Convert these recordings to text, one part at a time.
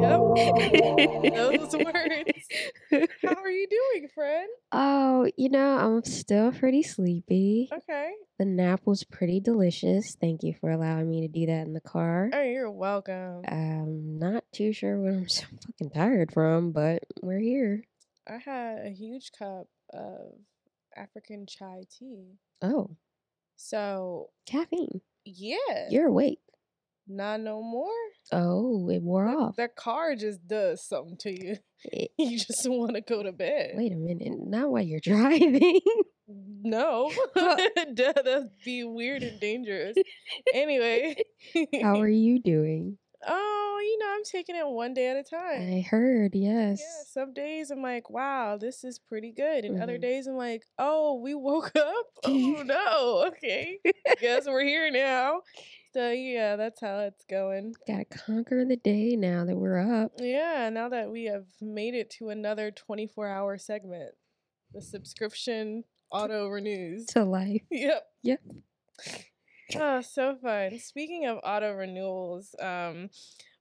yep. Those words. How are you doing, friend? Oh, you know, I'm still pretty sleepy. Okay. The nap was pretty delicious. Thank you for allowing me to do that in the car. Oh, you're welcome. I'm not too sure what I'm so fucking tired from, but we're here. I had a huge cup of African chai tea. Oh, So, caffeine. Yeah. You're awake. Not no more. Oh, it wore That, off. that car just does something to you. It- You just want to go to bed. wait a minute. Not while you're driving. No. That'd be weird and dangerous. Anyway. How are you doing? Oh, you know, I'm taking it one day at a time. I heard, yes. Yeah, some days I'm like, wow, this is pretty good. And other Mhm. days I'm like, oh, we woke up? Oh no, okay. Guess we're here now. So yeah, that's how it's going. Gotta conquer the day now that we're up. Yeah, now that we have made it to another 24 hour segment, the subscription auto renews. To life. Yep. Yep. Oh, so fun. Speaking of auto renewals, um,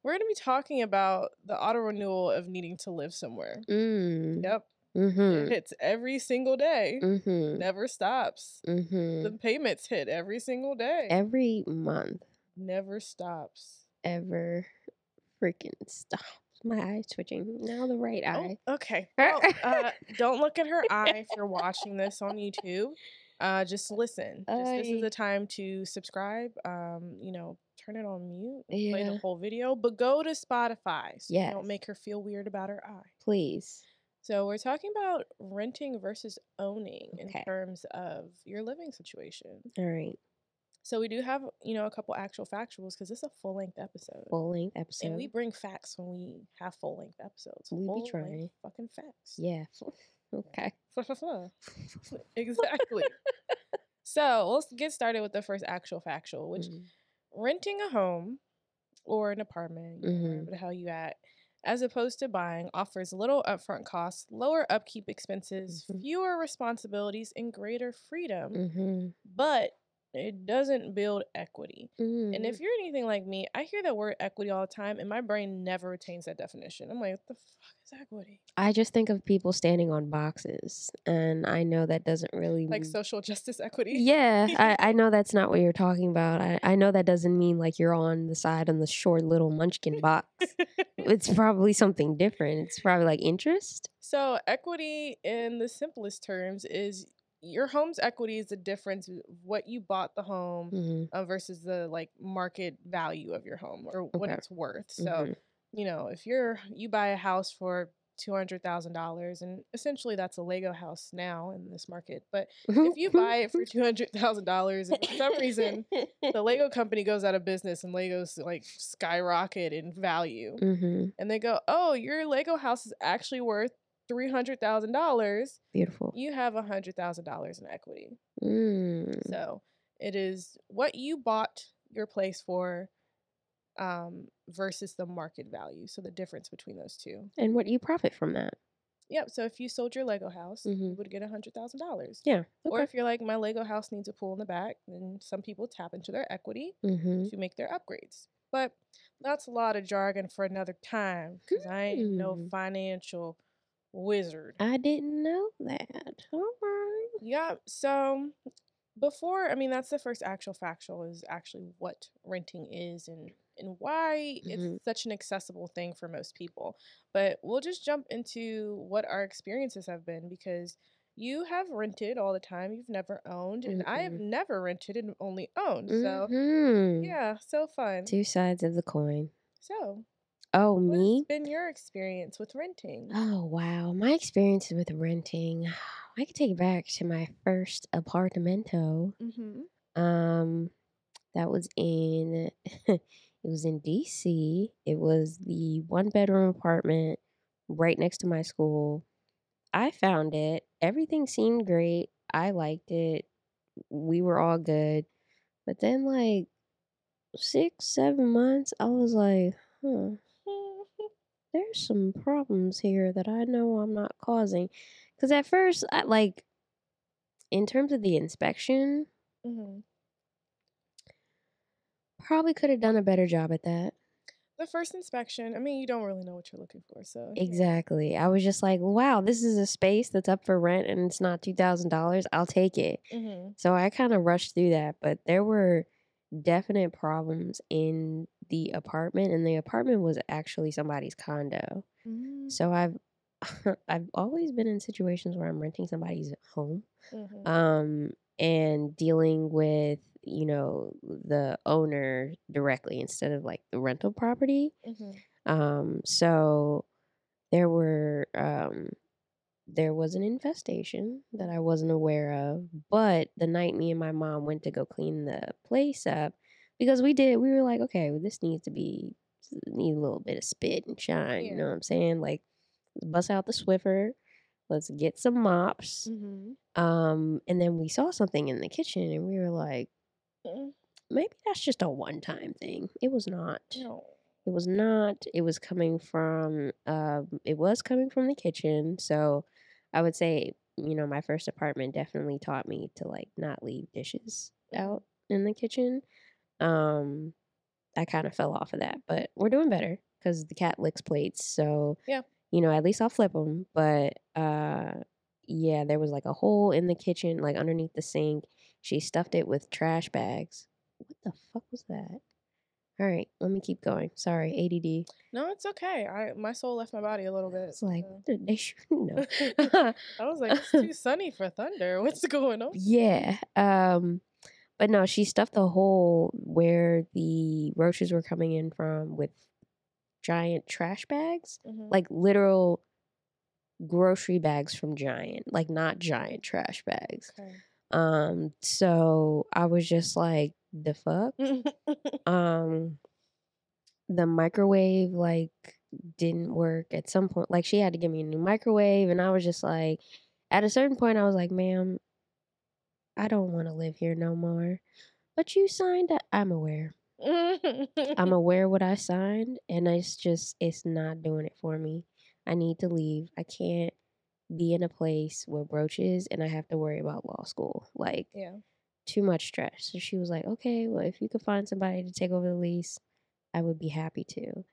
we're going to be talking about the auto renewal of needing to live somewhere. Mm. Yep. It Mm-hmm. hits every single day. Mm-hmm. Never stops. Mm-hmm. The payments hit every single day. Every month. Never stops. Ever freaking stop. My eye's twitching. Now the right Oh, eye. okay. Well, uh, don't look at her eye if you're watching this on YouTube. Uh, just listen. Just, this is the time to subscribe. Um, you know, turn it on mute. and Play the whole video, but go to Spotify. So Yes. don't make her feel weird about her eye. Please. So we're talking about renting versus owning in terms of your living situation. All right. So we do have, you know, a couple actual factuals because it's a full length episode. Full length episode. And we bring facts when we have full length episodes. We be Full-length trying. fucking facts. yeah. Okay. exactly. so let's get started with the first actual factual, which Mm. renting a home or an apartment, Mhm. wherever the hell you at, as opposed to buying, offers little upfront costs, lower upkeep expenses, Mhm. fewer responsibilities, and greater freedom. Mm-hmm. But it doesn't build equity. Mm. And if you're anything like me, I hear that word equity all the time, and my brain never retains that definition. I'm like, what the fuck is equity? I just think of people standing on boxes, and I know that doesn't really Like social justice equity? Yeah, I, I know that's not what you're talking about. I, I know that doesn't mean like you're on the side on the short little munchkin box. it's probably something different. It's probably like interest. So, equity in the simplest terms is your home's equity is the difference of what you bought the home hmm uh, versus the like market value of your home or what it's worth. So, Mhm. you know, if you're you buy a house for two hundred thousand dollars, and essentially that's a Lego house now in this market. But if you buy it for two hundred thousand dollars, and for some reason the Lego company goes out of business and Legos like skyrocket in value, hmm and they go, "Oh, your Lego house is actually worth three hundred thousand dollars." Beautiful. You have a hundred thousand dollars in equity. Mm. So it is what you bought your place for, um, versus the market value. So the difference between those two. And what do you profit from that? Yep. So if you sold your Lego house, you Mhm. would get a hundred thousand dollars. Yeah. Or if you're like, my Lego house needs a pool in the back, then some people tap into their equity hmm to make their upgrades. But that's a lot of jargon for another time because I ain't no financial wizard. I didn't know that. All right. Yeah. So before, I mean, that's the first actual factual is actually what renting is and and why Mhm. it's such an accessible thing for most people. But we'll just jump into what our experiences have been because you have rented all the time. You've never owned, and I have never rented and only owned. So Mhm. yeah, so fun. Two sides of the coin. So Oh, what has me? been your experience with renting? Oh wow, my experience with renting. I could take it back to my first apartamento. Mm-hmm. Um, that was in it was in DC. It was the one bedroom apartment right next to my school. I found it. Everything seemed great. I liked it. We were all good. But then like six, seven months, I was like, huh, there's some problems here that I know I'm not causing. Because at first, I like, in terms of the inspection, mm-hmm. probably could have done a better job at that. The first inspection, I mean, you don't really know what you're looking for, so yeah. Exactly. I was just like, wow, this is a space that's up for rent and it's not $2,000. I'll take it. Mhm. So I kind of rushed through that, but there were definite problems in the apartment and the apartment was actually somebody's condo. Mm, So I've I've always been in situations where I'm renting somebody's home mhm. um and dealing with, you know, the owner directly instead of like the rental property. Mhm. Um so there were um there was an infestation that I wasn't aware of, but the night me and my mom went to go clean the place up because we did we were like, okay, well, this needs to be need a little bit of spit and shine, you know what I'm saying? Like bust out the Swiffer, let's get some mops. Mhm. Um and then we saw something in the kitchen and we were like, Mm, maybe that's just a one-time thing. It was not. No. It was not. It was coming from um it was coming from the kitchen. So I would say, you know, my first apartment definitely taught me to like not leave dishes out in the kitchen. Um I kind of fell off of that, but we're doing better cuz the cat licks plates. So, Yeah. you know, at least I'll flip them, but uh yeah, there was like a hole in the kitchen like underneath the sink. She stuffed it with trash bags. What the fuck was that? All right, let me keep going. Sorry, ADD. No, it's okay. I my soul left my body a little bit. It's like, so. did they? No. I was like, it's too sunny for thunder. What's going on? yeah. Um, but no, she stuffed the hole where the roaches were coming in from with giant trash bags, Mhm. like literal grocery bags from Giant, like not giant trash bags. Okay. Um, so I was just like, the fuck? um the microwave like didn't work at some point like she had to give me a new microwave and i was just like at a certain point i was like ma'am i don't want to live here no more. But you signed up i'm aware. I'm aware what i signed and it's just it's not doing it for me. I need to leave. I can't be in a place with roaches and i have to worry about law school. Like yeah. Too much stress. So she was like, okay, well, if you could find somebody to take over the lease, I would be happy to.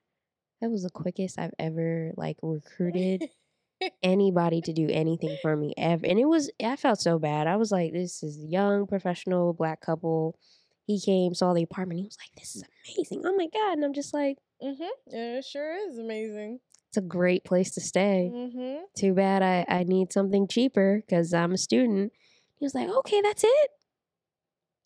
That was the quickest I've ever like recruited anybody to do anything for me ever. And it was, I felt so bad. I was like, this is a young professional black couple. He came, saw the apartment. He was like, this is amazing. Oh my God. And I'm just like, mm-hmm. Yeah, it sure is amazing. it's a great place to stay. Mhm. Too bad I, I need something cheaper because I'm a student. He was like, okay, that's it.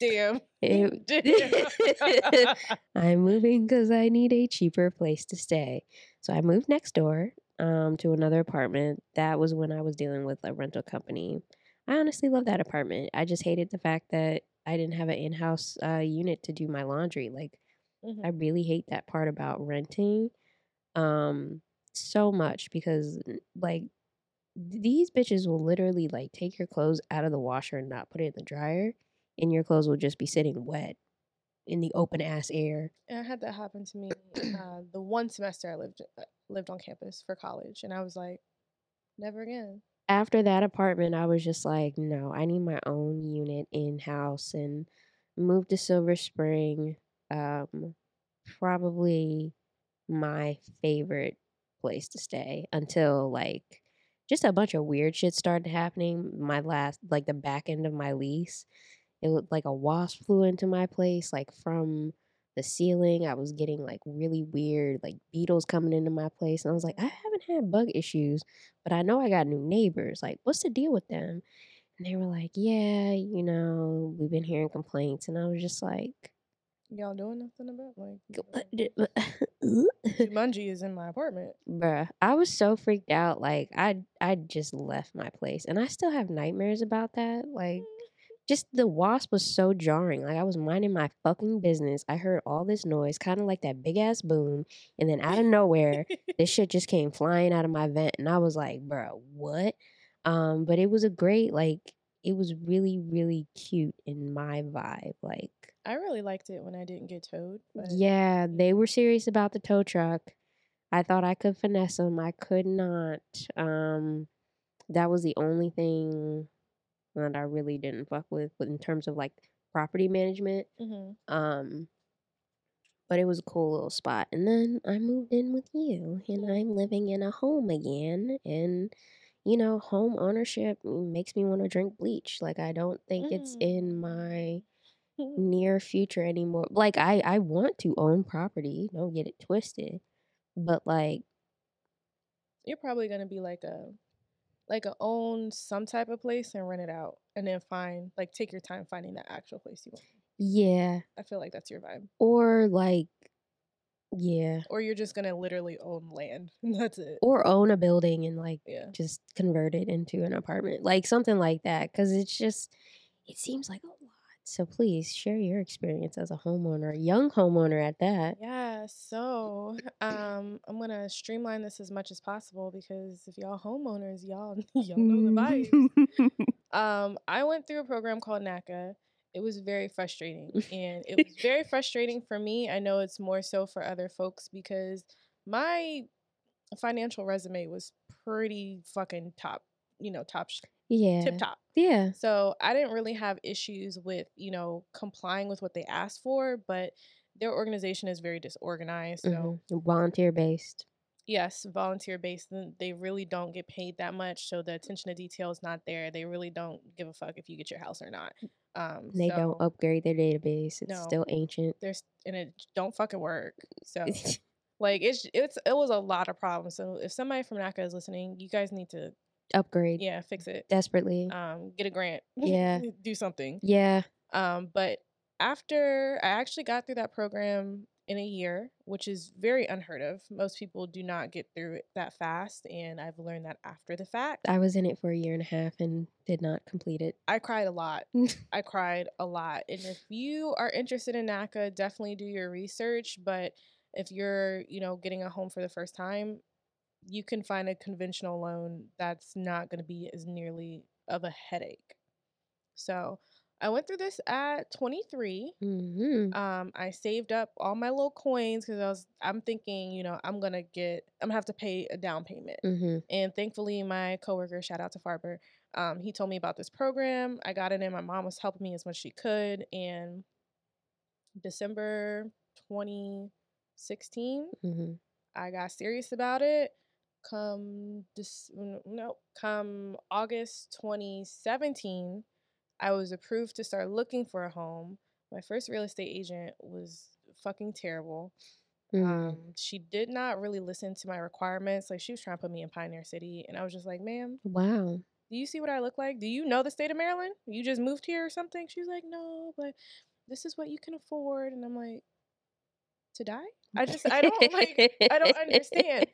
Damn. It- Damn. I'm moving because I need a cheaper place to stay. So I moved next door um, to another apartment. That was when I was dealing with a rental company. I honestly love that apartment. I just hated the fact that I didn't have an in house uh, unit to do my laundry. Like, Mhm. I really hate that part about renting um, so much because, like, these bitches will literally like take your clothes out of the washer and not put it in the dryer, and your clothes will just be sitting wet in the open ass air. And I had that happen to me uh, the one semester I lived uh, lived on campus for college, and I was like, never again. After that apartment, I was just like, no, I need my own unit in house and moved to Silver Spring. Um, probably my favorite place to stay until like just a bunch of weird shit started happening. My last, like the back end of my lease, it looked like a wasp flew into my place, like from the ceiling. I was getting like really weird, like beetles coming into my place. And I was like, I haven't had bug issues, but I know I got new neighbors. Like, what's the deal with them? And they were like, yeah, you know, we've been hearing complaints. And I was just like, Y'all doing nothing about like "Go- uh, uh, d- uh, Jumanji is in my apartment. Bruh, I was so freaked out. Like I, I just left my place, and I still have nightmares about that. Like, just the wasp was so jarring. Like I was minding my fucking business. I heard all this noise, kind of like that big ass boom, and then out of nowhere, this shit just came flying out of my vent, and I was like, "Bro, what?" Um, but it was a great, like, it was really, really cute in my vibe. Like, I really liked it when I didn't get towed. But yeah, they were serious about the tow truck. I thought I could finesse them. I could not. Um, that was the only thing that I really didn't fuck with, with in terms of like property management. Mhm. Um, but it was a cool little spot. And then I moved in with you, and I'm living in a home again. And you know, home ownership makes me want to drink bleach. Like I don't think it's in my near future anymore. Like I I want to own property. Don't get it twisted. But like You're probably gonna be like a like a own some type of place and rent it out and then find like take your time finding the actual place you want. yeah, I feel like that's your vibe. or like yeah, Or you're just gonna literally own land. That's it. or own a building and like Yeah. just convert it into an apartment. Like something like that cuz it's just it seems like a lot. So please share your experience as a homeowner, a young homeowner at that. Yeah, so um I'm gonna streamline this as much as possible because if y'all homeowners, y'all y'all know the vibes. Um, I went through a program called NACA. It was very frustrating. And it was very frustrating for me. I know it's more so for other folks because my financial resume was pretty fucking top, you know, top sh- yeah. tip top. Yeah. So I didn't really have issues with, you know, complying with what they asked for, but their organization is very disorganized. So mhm, Volunteer based. yes, volunteer based. They really don't get paid that much, so the attention to detail is not there. They really don't give a fuck if you get your house or not. Um, They don't upgrade their database. It's No. still ancient. there's and it don't fucking work. So like it's it's it was a lot of problems. So if somebody from NACA is listening, you guys need to Upgrade yeah fix it. desperately. Um, get a grant. Yeah. do something. yeah. Um, but after I actually got through that program in a year, which is very unheard of. Most people do not get through it that fast, and I've learned that after the fact. I was in it for a year and a half and did not complete it. I cried a lot. I cried a lot. And if you are interested in NACA, definitely do your research. But if you're, you know, getting a home for the first time, you can find a conventional loan that's not going to be as nearly of a headache. So I went through this at 23. hmm Um, I saved up all my little coins because I was, I'm thinking, you know, I'm gonna get, I'm gonna have to pay a down payment. hmm And thankfully, my coworker, shout out to Farber, um, he told me about this program. I got it in. My mom was helping me as much as she could. And December 2016, hmm I got serious about it. Come this no, come August 2017, I was approved to start looking for a home. My first real estate agent was fucking terrible. hmm Um, she did not really listen to my requirements. Like she was trying to put me in Pioneer City, and I was just like, "Ma'am, wow. do you see what I look like? Do you know the state of Maryland? You just moved here or something?" She's like, "No, but this is what you can afford," and I'm like, "To die? I just I don't like I don't understand."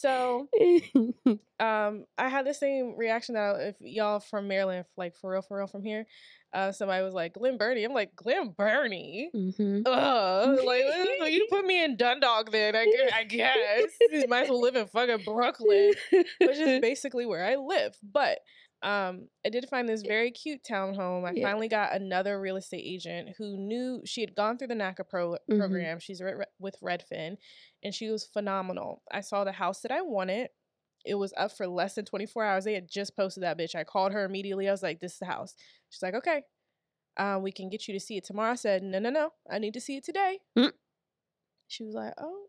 So um, I had the same reaction that I, if y'all from Maryland, like for real, for real, from here, uh, somebody was like Glen Burnie. I'm like Glen Burnie. hmm Ugh, like uh, you put me in Dundalk then I, I guess you might as well live in fucking Brooklyn, which is basically where I live. But um, I did find this very cute townhome. I Yeah. finally got another real estate agent who knew she had gone through the NACA pro- Mhm. program. She's re- with Redfin, and she was phenomenal. I saw the house that I wanted. It was up for less than 24 hours. They had just posted that bitch. I called her immediately. I was like, "This is the house." She's like, "Okay, uh, we can get you to see it tomorrow." I said, "No, no, no. I need to see it today." Mm. She was like, "Oh,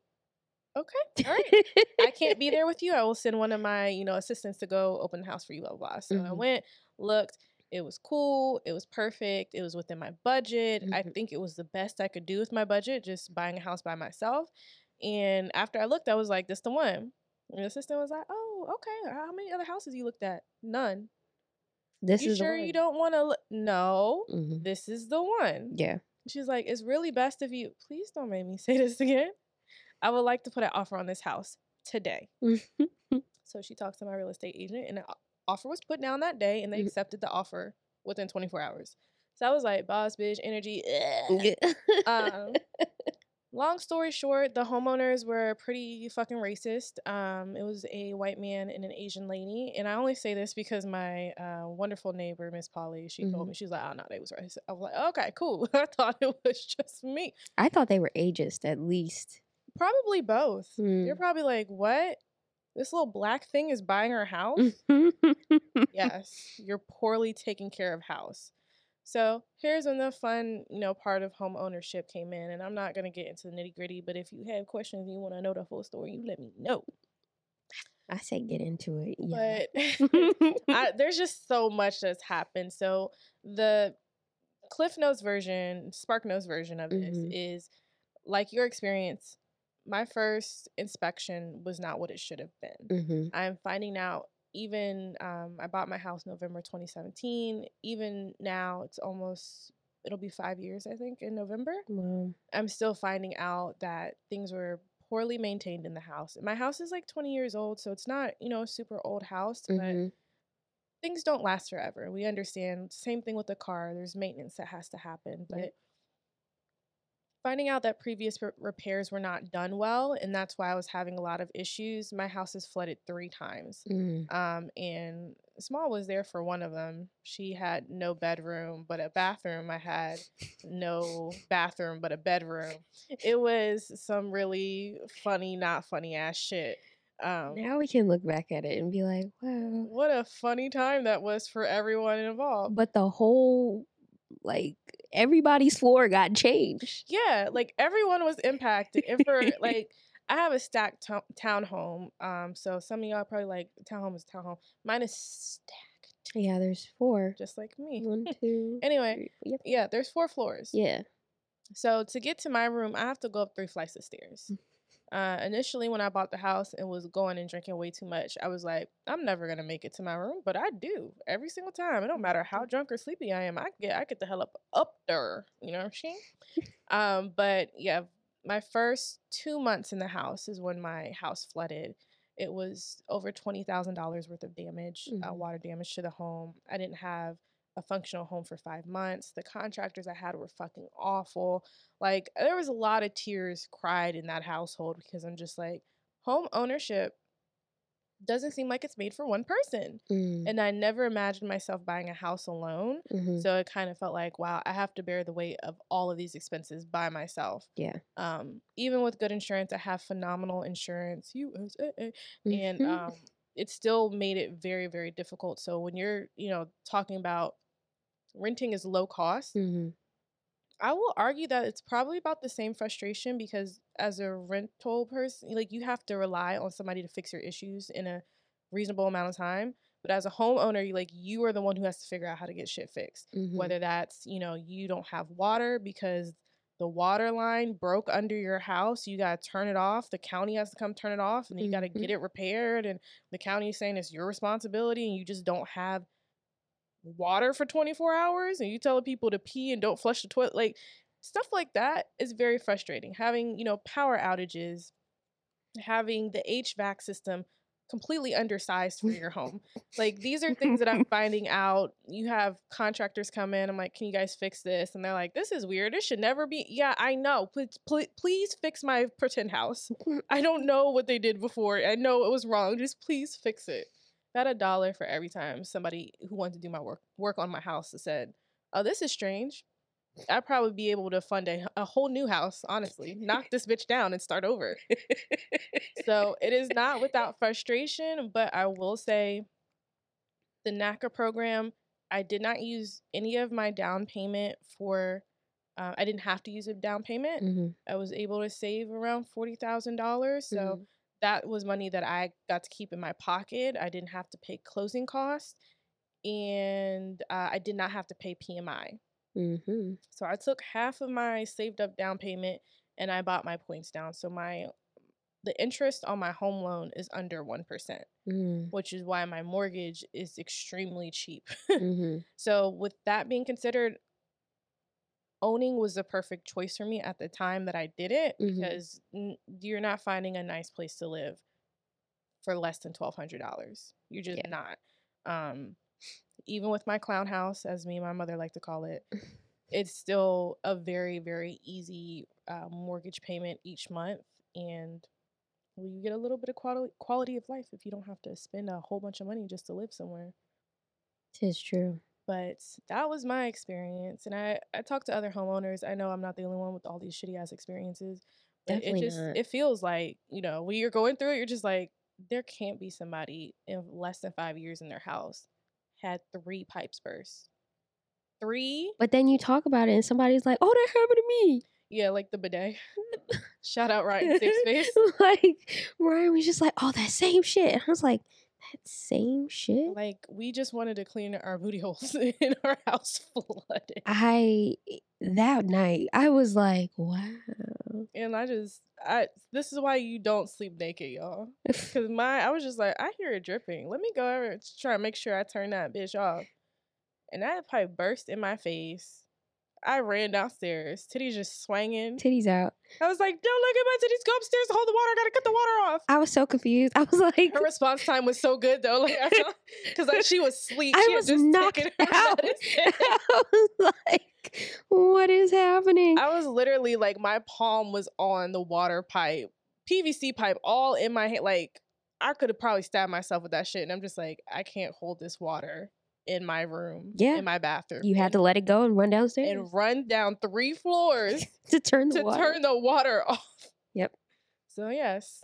okay, all right. I can't be there with you. I will send one of my, you know, assistants to go open the house for you, blah, blah, blah. So I Mhm. went, looked, it was cool, it was perfect, it was within my budget. I Mhm. think it was the best I could do with my budget, just buying a house by myself. And after I looked, I was like, this the one. And the assistant was like, oh, okay. How many other houses you looked at? None. This you is the sure you don't want to? Look? No, Mhm. this is the one. Yeah. She's like, it's really best if you, please don't make me say this again. I would like to put an offer on this house today. So she talks to my real estate agent, and an offer was put down that day, and they Mhm. accepted the offer within 24 hours. So I was like, boss bitch energy. Um, long story short, the homeowners were pretty fucking racist. Um, it was a white man and an Asian lady, and I only say this because my uh, wonderful neighbor, Miss Polly, she told Mhm. me she's like, oh no, they was racist. I was like, okay, cool. I thought it was just me. I thought they were ageist at least. Probably both. Mm. You're probably like, what? This little black thing is buying our house? Yes, your poorly taken care of house. So here's when the fun, you know, part of home ownership came in, and I'm not gonna get into the nitty gritty, but if you have questions and you want to know the full story, you let me know. I say get into it. Yeah. But I, there's just so much that's happened. So the Cliff Notes version, Spark Notes version of this Mhm. is like your experience. My first inspection was not what it should have been. hmm I'm finding out even um, I bought my house November 2017. Even now, it's almost it'll be five years I think in November. Well, I'm still finding out that things were poorly maintained in the house. My house is like 20 years old, so it's not you know a super old house, but hmm things don't last forever. We understand. Same thing with the car. There's maintenance that has to happen, but Yep. Finding out that previous re- repairs were not done well, and that's why I was having a lot of issues. My house is flooded three times. mm Um, and Small was there for one of them. She had no bedroom but a bathroom. I had no bathroom but a bedroom. It was some really funny, not funny ass shit. Um, Now we can look back at it and be like, wow. what a funny time that was for everyone involved. But the whole, like, everybody's floor got changed. Yeah, like everyone was impacted. And for like, I have a stacked to- townhome. Um, so some of y'all probably like townhome is townhome. Mine is stacked, Yeah, there's four. just like me. One, two. Anyway, three. Yep. yeah, there's four floors. Yeah. So to get to my room, I have to go up three flights of stairs. Uh, initially, when I bought the house and was going and drinking way too much, I was like, I'm never gonna make it to my room, but I do every single time. It don't matter how drunk or sleepy I am, I get I get the hell up up there. You know what I'm saying? um, but yeah, my first two months in the house is when my house flooded. It was over twenty thousand dollars worth of damage, uh, Mhm. water damage to the home. I didn't have a functional home for five months. The contractors I had were fucking awful. Like there was a lot of tears cried in that household because I'm just like, home ownership doesn't seem like it's made for one person. Mm. And I never imagined myself buying a house alone. hmm So it kind of felt like, wow, I have to bear the weight of all of these expenses by myself. Yeah. Um, even with good insurance, I have phenomenal insurance, USAA, and Mhm. um, it still made it very, very difficult. So when you're, you know, talking about renting is low cost, Mhm. I will argue that it's probably about the same frustration because as a rental person, like you have to rely on somebody to fix your issues in a reasonable amount of time. But as a homeowner, you like you are the one who has to figure out how to get shit fixed. Mhm. Whether that's, you know, you don't have water because the water line broke under your house, you got to turn it off. The county has to come turn it off and then you got to Mhm. get it repaired and the county is saying it's your responsibility and you just don't have water for 24 hours and you tell people to pee and don't flush the toilet like stuff like that is very frustrating. Having you know power outages having the hvac system completely undersized for your home. Like these are things that i'm finding out. You have contractors come in i'm like can you guys fix this? And they're like this is weird. It should never be yeah i know. Please, please, please fix my pretend house. I don't know what they did before. I know it was wrong. Just please fix it Had a dollar for every time somebody who wanted to do my work work on my house said, "Oh, this is strange." I'd probably be able to fund a, a whole new house. Honestly, knock this bitch down and start over. So it is not without frustration, but I will say, the NACA program. I did not use any of my down payment for. Uh, I didn't have to use a down payment. Mhm. I was able to save around forty thousand dollars. So Mhm. That was money that I got to keep in my pocket. I didn't have to pay closing costs, and uh, I did not have to pay PMI. Mhm. So I took half of my saved up down payment and I bought my points down. So my the interest on my home loan is under one percent, Mm. which is why my mortgage is extremely cheap. Mhm. so with that being considered, owning was the perfect choice for me at the time that I did it Mhm. because n- you're not finding a nice place to live for less than twelve hundred dollars. You're just Yeah. not. Um, even with my clown house, as me and my mother like to call it, it's still a very very easy uh, mortgage payment each month, and well, you get a little bit of quality quality of life if you don't have to spend a whole bunch of money just to live somewhere Tis true. But that was my experience and i i talked to other homeowners i know i'm not the only one with all these shitty ass experiences but Definitely it just not. it feels like you know when you're going through it you're just like there can't be somebody in less than five years in their house had three pipes burst three. But then you talk about it and somebody's like, "Oh, that happened to me." Yeah, like the bidet. Shout out Ryan Six Face. like Ryan was just like, "Oh, that same shit." And I was like, "That same shit." Like we just wanted to clean our booty holes in our house flooded. I that night I was like, "Wow." And I just I this is why you don't sleep naked, y'all. Cause my I was just like, I hear it dripping. Let me go over and try to make sure I turn that bitch off. And that probably burst in my face. I ran downstairs. Titties just swinging. Titties out. I was like, "Don't look at my titties. Go upstairs to hold the water. I gotta cut the water off." I was so confused. I was like, Her response time was so good though, like because like she was asleep. I she was just knocked out. I was like, "What is happening?" I was literally like, my palm was on the water pipe, PVC pipe, all in my hand. Like I could have probably stabbed myself with that shit, and I'm just like, I can't hold this water in my room, Yeah. in my bathroom. You had to let it go and run downstairs and run down three floors to turn the to water. turn the water off. Yep. So yes,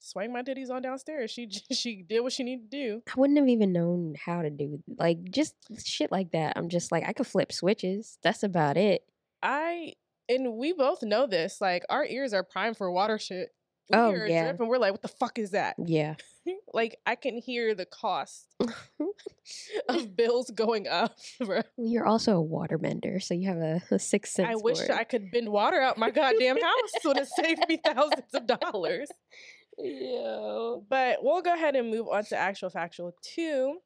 swing my titties on downstairs. She she did what she needed to do. I wouldn't have even known how to do like just shit like that. I'm just like I could flip switches. That's about it. I and we both know this. Like our ears are primed for water shit. We Oh, hear a yeah. drip and we're like, what the fuck is that? Yeah. like I can hear the cost of bills going up. You're also a water waterbender, so you have a, a sixth sense. I wish it. I could bend water out my goddamn house would have saved me thousands of dollars. Yeah. But we'll go ahead and move on to actual factual two,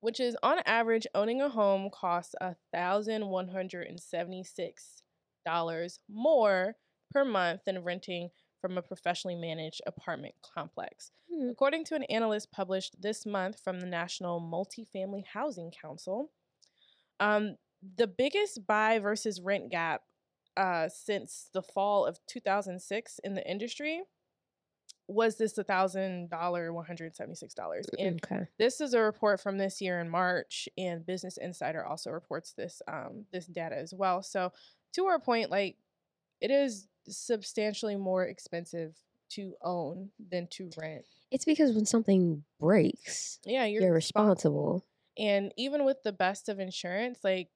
which is on average, owning a home costs a thousand one hundred and seventy-six dollars more per month than renting from a professionally managed apartment complex. Hmm. According to an analyst published this month from the National Multifamily Housing Council, um, the biggest buy versus rent gap uh, since the fall of 2006 in the industry was this $1,000, $176. And Okay. this is a report from this year in March, and Business Insider also reports this um, this data as well. So, to our point, like it is substantially more expensive to own than to rent. It's because when something breaks, Yeah, you're, you're, responsible. And even with the best of insurance, like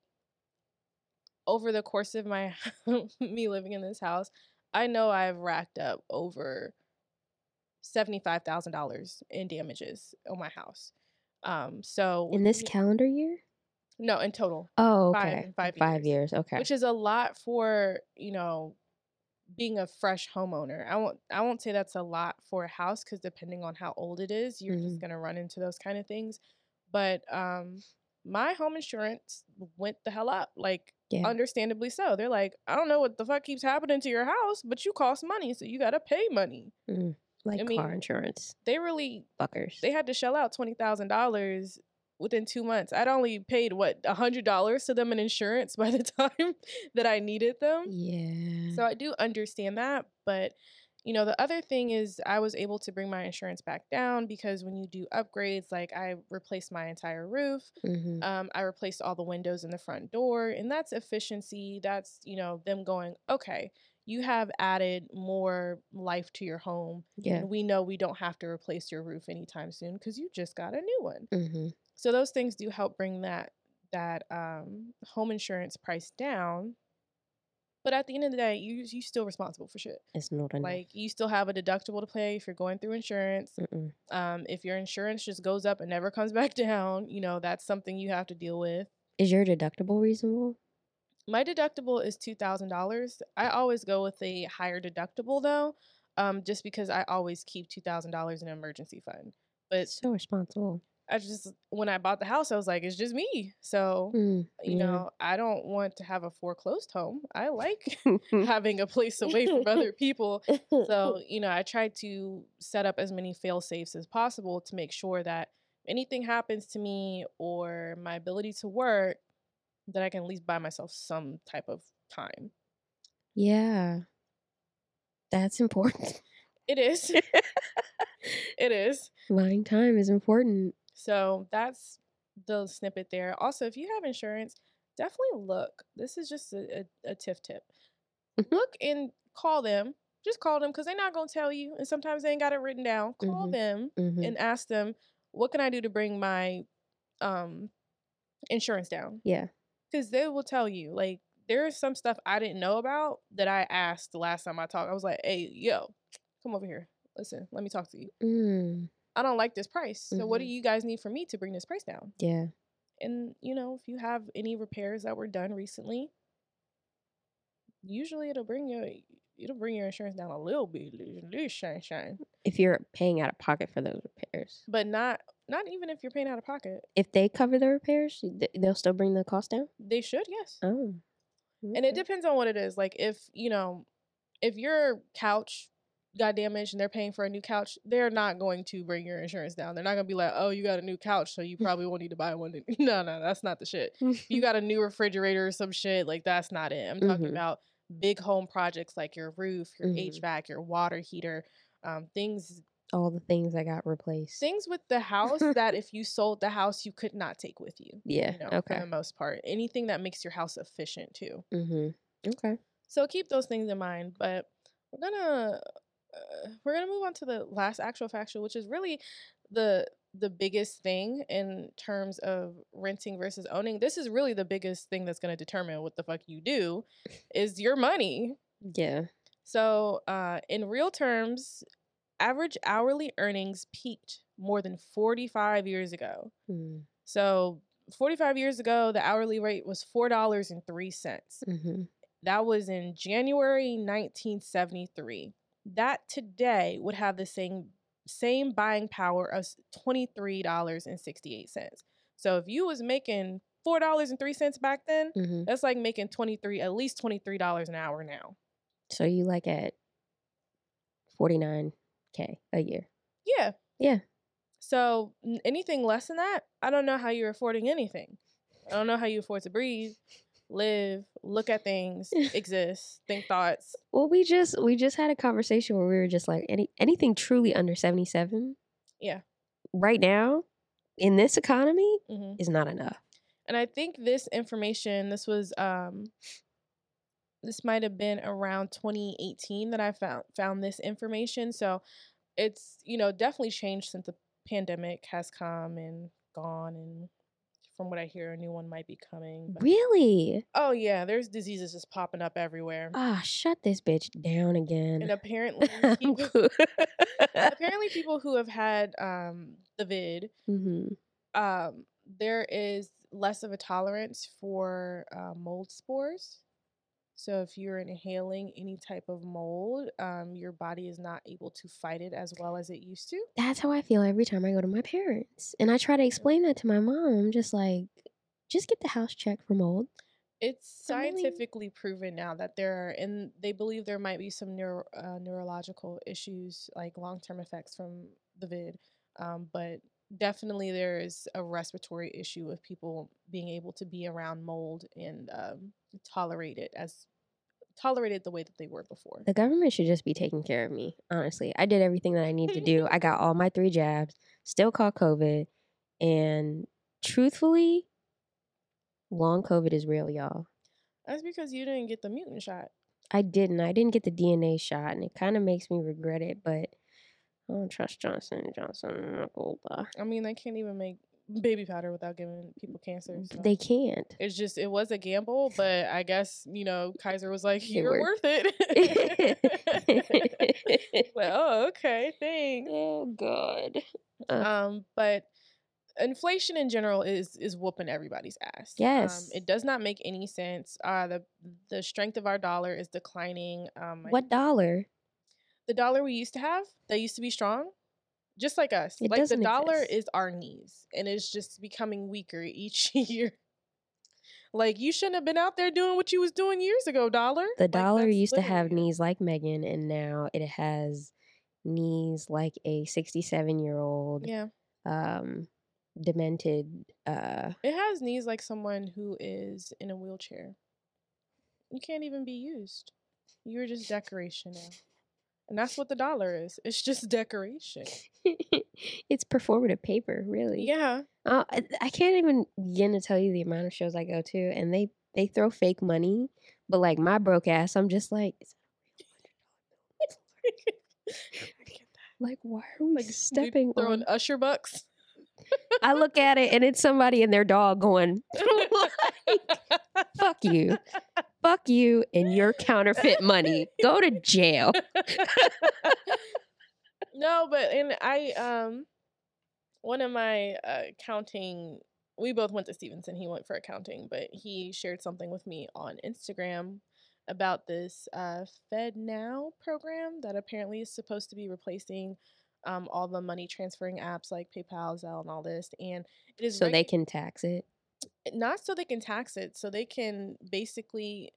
over the course of my me living in this house, I know I've racked up over seventy five thousand dollars in damages on my house. Um, so In this calendar year? no, in total, Oh, Five- okay. five Five years. years. Okay. which is a lot for you know being a fresh homeowner. I won't I won't say that's a lot for a house because depending on how old it is, you're just Mhm. gonna run into those kind of things. But um, my home insurance went the hell up, like yeah. understandably so. They're like, I don't know what the fuck keeps happening to your house, but you cost money, so you gotta pay money. Mm, like I car mean, insurance. They really Fuckers. they had to shell out twenty thousand dollars within two months. I'd only paid what a hundred dollars to them in insurance by the time that I needed them. yeah. So I do understand that, but you know, the other thing is I was able to bring my insurance back down because when you do upgrades, like I replaced my entire roof, hmm um, I replaced all the windows in the front door, and that's efficiency. That's you know them going, okay, you have added more life to your home, yeah. and we know we don't have to replace your roof anytime soon because you just got a new one. hmm So those things do help bring that that um, home insurance price down. But at the end of the day, you you still responsible for shit. It's not enough. Like you still have a deductible to pay if you're going through insurance. Mm-mm. Um, if your insurance just goes up and never comes back down, you know that's something you have to deal with. Is your deductible reasonable? My deductible is two thousand dollars. I always go with a higher deductible though, um, just because I always keep two thousand dollars in an emergency fund. But so responsible. I just when I bought the house, I was like, it's just me. So Mm, you yeah. know, I don't want to have a foreclosed home. I like having a place away from other people. So, you know, I try to set up as many fail safes as possible to make sure that anything happens to me or my ability to work, that I can at least buy myself some type of time. yeah. That's important. It is. it is. Buying time is important. So that's the snippet there. Also, if you have insurance, definitely look. This is just a, a, a tiff tip. Mhm. Look and call them. Just call them because they're not going to tell you. And sometimes they ain't got it written down. Call Mhm. them hmm and ask them, what can I do to bring my um insurance down? yeah. Because they will tell you like there is some stuff I didn't know about that I asked the last time I talked. I was like, "Hey, yo, come over here. Listen, let me talk to you. Mm, I don't like this price. So what do Mhm. you guys need from me to bring this price down?" yeah. And you know, if you have any repairs that were done recently, usually it'll bring your it'll bring your insurance down a little bit, little shine shine, If you're paying out of pocket for those repairs, but not not even if you're paying out of pocket. if they cover the repairs, they'll still bring the cost down. They should, yes. Oh. And it depends on what it is. Like if, you know, if your couch got damaged and they're paying for a new couch, they're not going to bring your insurance down. They're not going to be like, "Oh, you got a new couch, so you probably won't need to buy one." no, no, that's not the shit. You got a new refrigerator or some shit, like that's not it. I'm talking Mhm. about big home projects like your roof, your Mhm. HVAC, your water heater, um, things all the things that got replaced. things with the house that if you sold the house you could not take with you. Yeah. You know, okay. for the most part. Anything that makes your house efficient too. Mm-hmm. Okay. So keep those things in mind. But we're gonna uh, we're gonna move on to the last actual factual, which is really the the biggest thing in terms of renting versus owning. This is really the biggest thing that's gonna determine what the fuck you do, is your money. Yeah. So uh, in real terms, average hourly earnings peaked more than forty five years ago. Mm. So 45 years ago, the hourly rate was $4.03. Mm-hmm. That was in January 1973. That today would have the same same buying power of $23.68. So if you was making $4.03 back then, Mm-hmm. that's like making 23 at least $23 an hour now. So you like at forty nine k a year. Yeah. Yeah. So anything less than that, I don't know how you're affording anything. I don't know how you afford to breathe, live, look at things, exist, think thoughts. Well, we just we just had a conversation where we were just like any anything truly under seventy seven. Yeah. Right now, in this economy, hmm is not enough. And I think this information, this was um this might have been around 2018 that I found found this information. So it's, you know, definitely changed since the pandemic has come and gone and from what I hear a new one might be coming. But, Really? oh yeah, there's diseases just popping up everywhere. Ah, shut this bitch down again. and apparently people, apparently people who have had um the vid Mhm. um, there is less of a tolerance for uh, mold spores. So if you're inhaling any type of mold, um, your body is not able to fight it as well as it used to. That's how I feel every time I go to my parents. And I try to explain that to my mom. I'm just like, just get the house checked for mold. It's scientifically proven now that there are, and they believe there might be some neuro, uh, neurological issues, like long term effects from the vid. Um, but definitely there is a respiratory issue with people being able to be around mold and um, tolerate it as tolerated the way that they were before. The government should just be taking care of me, honestly. I did everything that I need to do. I got all my three jabs, still caught COVID. And truthfully, long COVID is real, y'all. That's because you didn't get the mutant shot. I didn't. I didn't get the DNA shot, and it kind of makes me regret it, but I don't trust Johnson and Johnson. I'm not gonna lie. I mean, they can't even make baby powder without giving people cancer. So. They can't. it's just it was a gamble, but I guess you know Kaiser was like, "You're worked. worth it." well, oh, okay, thanks. oh God. Uh. Um, but inflation in general is is whooping everybody's ass. Yes. um, it does not make any sense. Uh, the the strength of our dollar is declining. Um, What dollar? the dollar we used to have that used to be strong, just like us. It like the dollar exist. is our knees, and it's just becoming weaker each year. like you shouldn't have been out there doing what you was doing years ago, dollar. The Like, dollar used to have knees like Megan, and now it has knees like a 67 year old, Yeah, um, demented. Uh, it has knees like someone who is in a wheelchair. You can't even be used. You're just decoration now. And that's what the dollar is. It's just decoration. it's performative paper, really. Yeah. Uh, I, I can't even begin to tell you the amount of shows I go to, and they they throw fake money, but like my broke ass, I'm just like, "Is that a real $100 bill? like, why are we Like stepping throwing on? usher bucks. I look at it and it's somebody and their dog going, like, fuck you. Fuck you and your counterfeit money. Go to jail. no, but and I um one of my uh, accounting we both went to Stevenson. He went for accounting, but he shared something with me on Instagram about this uh, Fed Now program that apparently is supposed to be replacing um, all the money transferring apps like PayPal, Zelle, and all this. And it is so regu- they can tax it. Not so they can tax it, so they can basically.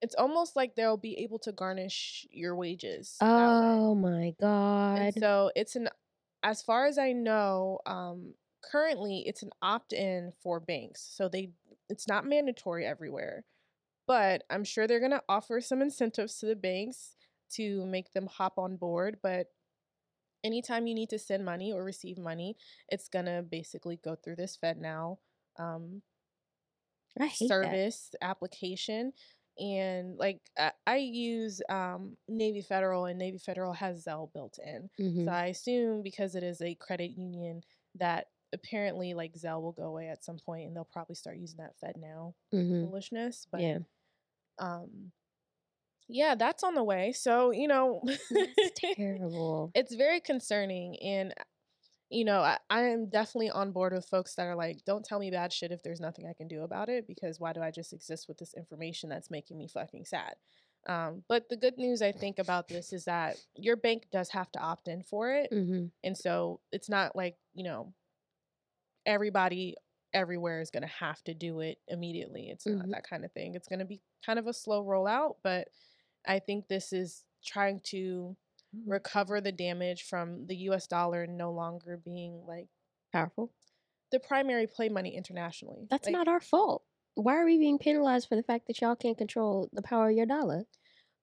It's almost like they'll be able to garnish your wages. Oh my god! And so it's an, as far as I know, um, currently it's an opt-in for banks, so they it's not mandatory everywhere but I'm sure they're going to offer some incentives to the banks to make them hop on board. But anytime you need to send money or receive money, it's going to basically go through this FedNow um, service that. application. And like I, I use um, Navy Federal, and Navy Federal has Zelle built in. Mm-hmm. So I assume because it is a credit union that apparently like Zelle will go away at some point and they'll probably start using that FedNow mm-hmm. foolishness. But yeah um yeah that's on the way so you know it's terrible it's very concerning and you know I, I am definitely on board with folks that are like don't tell me bad shit if there's nothing i can do about it because why do i just exist with this information that's making me fucking sad um, but the good news I think about this is that your bank does have to opt in for it. Mm-hmm. And so it's not like, you know, everybody everywhere is going to have to do it immediately. It's mm-hmm. not that kind of thing. It's going to be kind of a slow rollout, but I think this is trying to. Recover the damage from the US dollar no longer being like powerful. The primary play money internationally. That's like, not our fault. Why are we being penalized for the fact that y'all can't control the power of your dollar?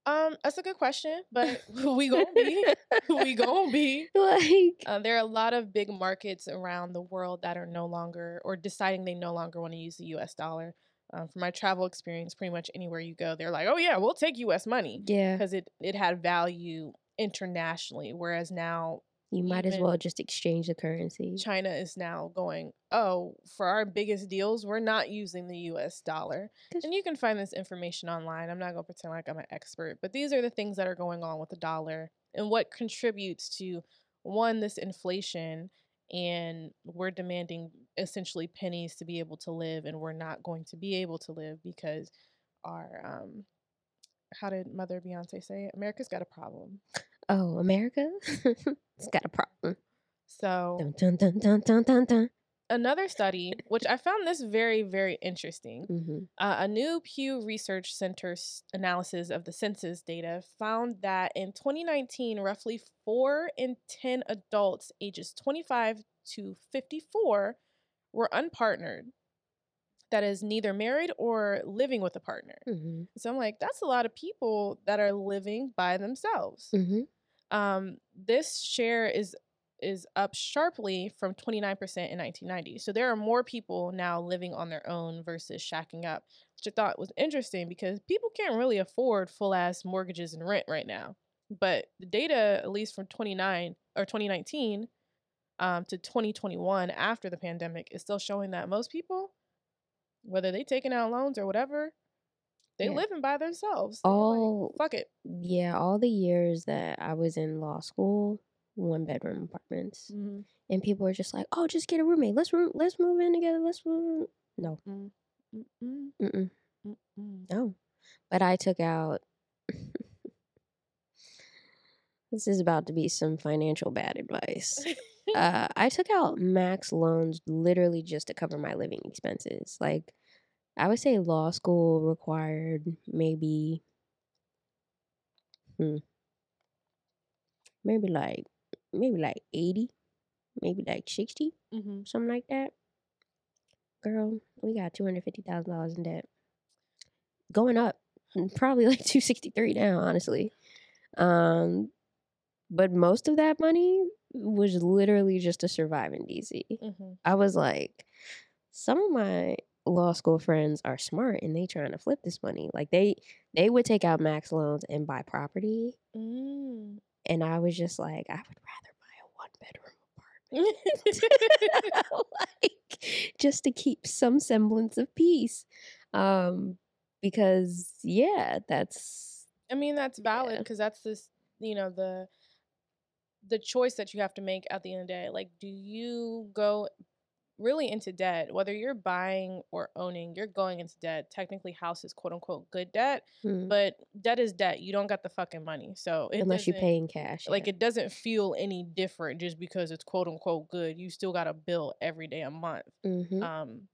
Um, that's a good question, but we gonna be, we gonna be. Like, uh, there are a lot of big markets around the world that are no longer or deciding they no longer want to use the U.S. dollar. Um, from my travel experience, pretty much anywhere you go, they're like, "Oh yeah, we'll take U.S. money." Yeah, because it it had value internationally, whereas now you might as well just exchange the currency. China is now going, oh, for our biggest deals, we're not using the US dollar. And you can find this information online. I'm not going to pretend like I'm an expert, but these are the things that are going on with the dollar and what contributes to one, this inflation. And we're demanding essentially pennies to be able to live, and we're not going to be able to live because our, um, how did Mother Beyonce say it? America's got a problem. Oh, America? it's got a problem. So dun, dun, dun, another study, which I found this very, very interesting. Mm-hmm. Uh, a new Pew Research Center's analysis of the census data found that in 2019, roughly four in 10 adults ages 25 to 54 were unpartnered. That is neither married or living with a partner. Mm-hmm. So I'm like, that's a lot of people that are living by themselves. Mm-hmm. Um, this share is is up sharply from 29% in 1990. So there are more people now living on their own versus shacking up, which I thought was interesting because people can't really afford full ass mortgages and rent right now. But the data, at least from 29 or 2019 um, to 2021 after the pandemic, is still showing that most people, whether they taking out loans or whatever, they yeah. living by themselves. all like, fuck it. Yeah, all the years that I was in law school, one bedroom apartments, mm-hmm. and people were just like, "Oh, just get a roommate. Let's room. Let's move in together. Let's move." No. Mm-mm. Mm-mm. Mm-mm. No. But I took out. this is about to be some financial bad advice. uh, I took out max loans literally just to cover my living expenses. Like I would say law school required maybe hmm, maybe like maybe like 80, maybe like 60, mm-hmm. something like that. Girl, we got $250,000 in debt. Going up, probably like 263 now, honestly. Um but most of that money was literally just to survive in DC. Mm-hmm. I was like some of my law school friends are smart and they trying to flip this money. Like they they would take out max loans and buy property. Mm. And I was just like, I would rather buy a one bedroom apartment. like just to keep some semblance of peace. Um because yeah, that's I mean, that's valid yeah. because that's this, you know, the the choice that you have to make at the end of the day. Like, do you go really into debt, whether you're buying or owning, you're going into debt. Technically, house is quote unquote good debt, Mm. but debt is debt. You don't got the fucking money, so it unless you doesn't- pay in cash. Like yeah. it doesn't feel any different just because it's quote unquote good. You still got a bill every day a month. Mhm. Um,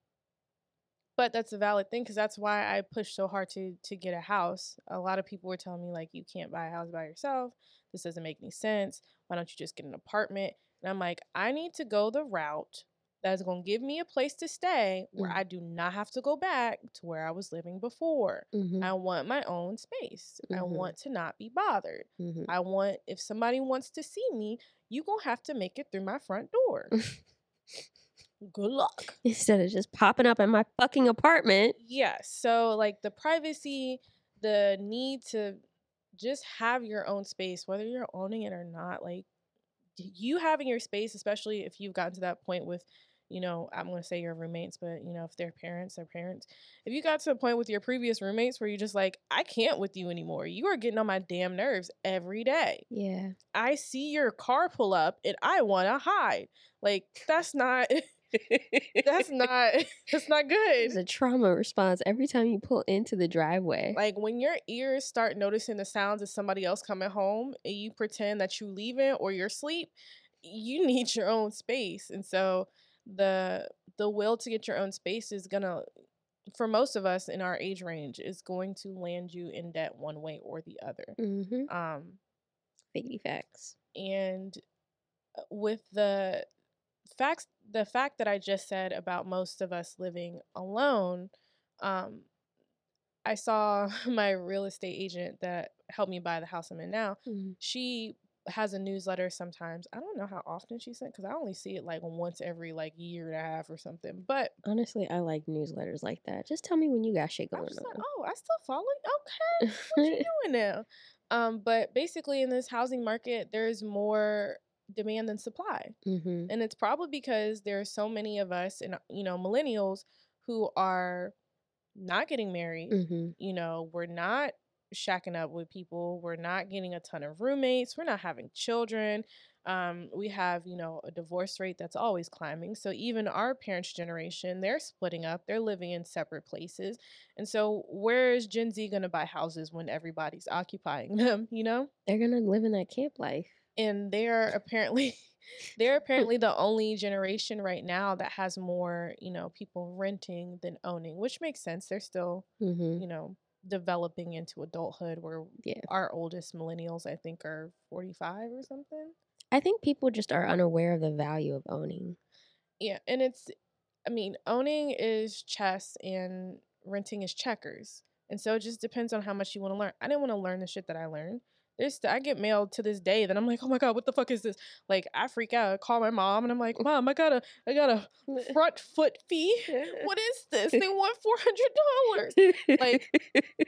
but that's a valid thing because that's why I pushed so hard to to get a house. A lot of people were telling me like, you can't buy a house by yourself. This doesn't make any sense. Why don't you just get an apartment? And I'm like, I need to go the route that's going to give me a place to stay where Mm. I do not have to go back to where I was living before. Mhm. I want my own space. I Mhm. want to not be bothered. Mhm. I want if somebody wants to see me, you're going to have to make it through my front door. Good luck. Instead of just popping up in my fucking apartment. Yeah. So like the privacy, the need to just have your own space, whether you're owning it or not, like you having your space, especially if you've gotten to that point with, you know, I'm gonna say your roommates, but you know, if they're parents, they're parents. If you got to a point with your previous roommates where you're just like, I can't with you anymore. You are getting on my damn nerves every day. Yeah. I see your car pull up and I wanna hide. Like that's not that's not that's not good. It's a trauma response every time you pull into the driveway. Like when your ears start noticing the sounds of somebody else coming home and you pretend that you leaving or you're asleep, you need your own space. And so the the will to get your own space is gonna for most of us in our age range is going to land you in debt one way or the other. mm-hmm. Um Figgity facts. and uh, with the facts the fact that i just said about most of us living alone um i saw my real estate agent that helped me buy the house i'm in now Mm. she has a newsletter sometimes i don't know how often she sent because i only see it like once every like year and a half or something but Honestly, I like newsletters like that. Just tell me when you got shit going just like on. oh i still follow you. okay what you doing now? Um, but basically, in this housing market, there's more demand than supply, mm-hmm. and it's probably because there are so many of us, and you know, millennials who are not getting married. Mm-hmm. You know, we're not shacking up with people. We're not getting a ton of roommates. We're not having children. Um, we have, you know, a divorce rate that's always climbing. So even our parents' generation, they're splitting up. They're living in separate places. And so where is Gen Z going to buy houses when everybody's occupying them, you know? They're gonna live in that camp life. And they're apparently they're apparently the only generation right now that has more, you know, people renting than owning, which makes sense. They're still, Mm-hmm. you know, developing into adulthood where Yeah. our oldest millennials I think are 45 or something. I think people just are unaware of the value of owning. Yeah, and it's I mean, owning is chess and renting is checkers. And so it just depends on how much you want to learn. I didn't want to learn the shit that I learned. There's I get mail to this day that I'm like, oh my god, what the fuck is this? Like I freak out. I call my mom and I'm like, mom, I got a I got a front foot fee. What is this? They want four hundred dollars. like,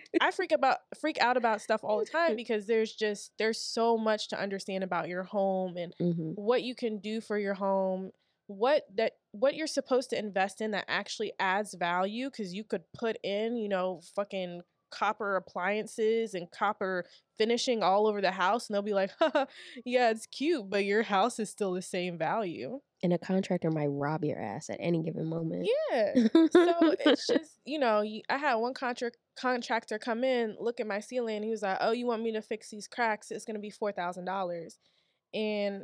I freak about freak out about stuff all the time because there's just there's so much to understand about your home and mm-hmm. what you can do for your home what that what you're supposed to invest in that actually adds value because you could put in you know fucking copper appliances and copper finishing all over the house and they'll be like yeah it's cute but your house is still the same value. And a contractor might rob your ass at any given moment. yeah. So it's just you know i had one contract contractor come in look at my ceiling he was like oh you want me to fix these cracks? It's going to be $4000 and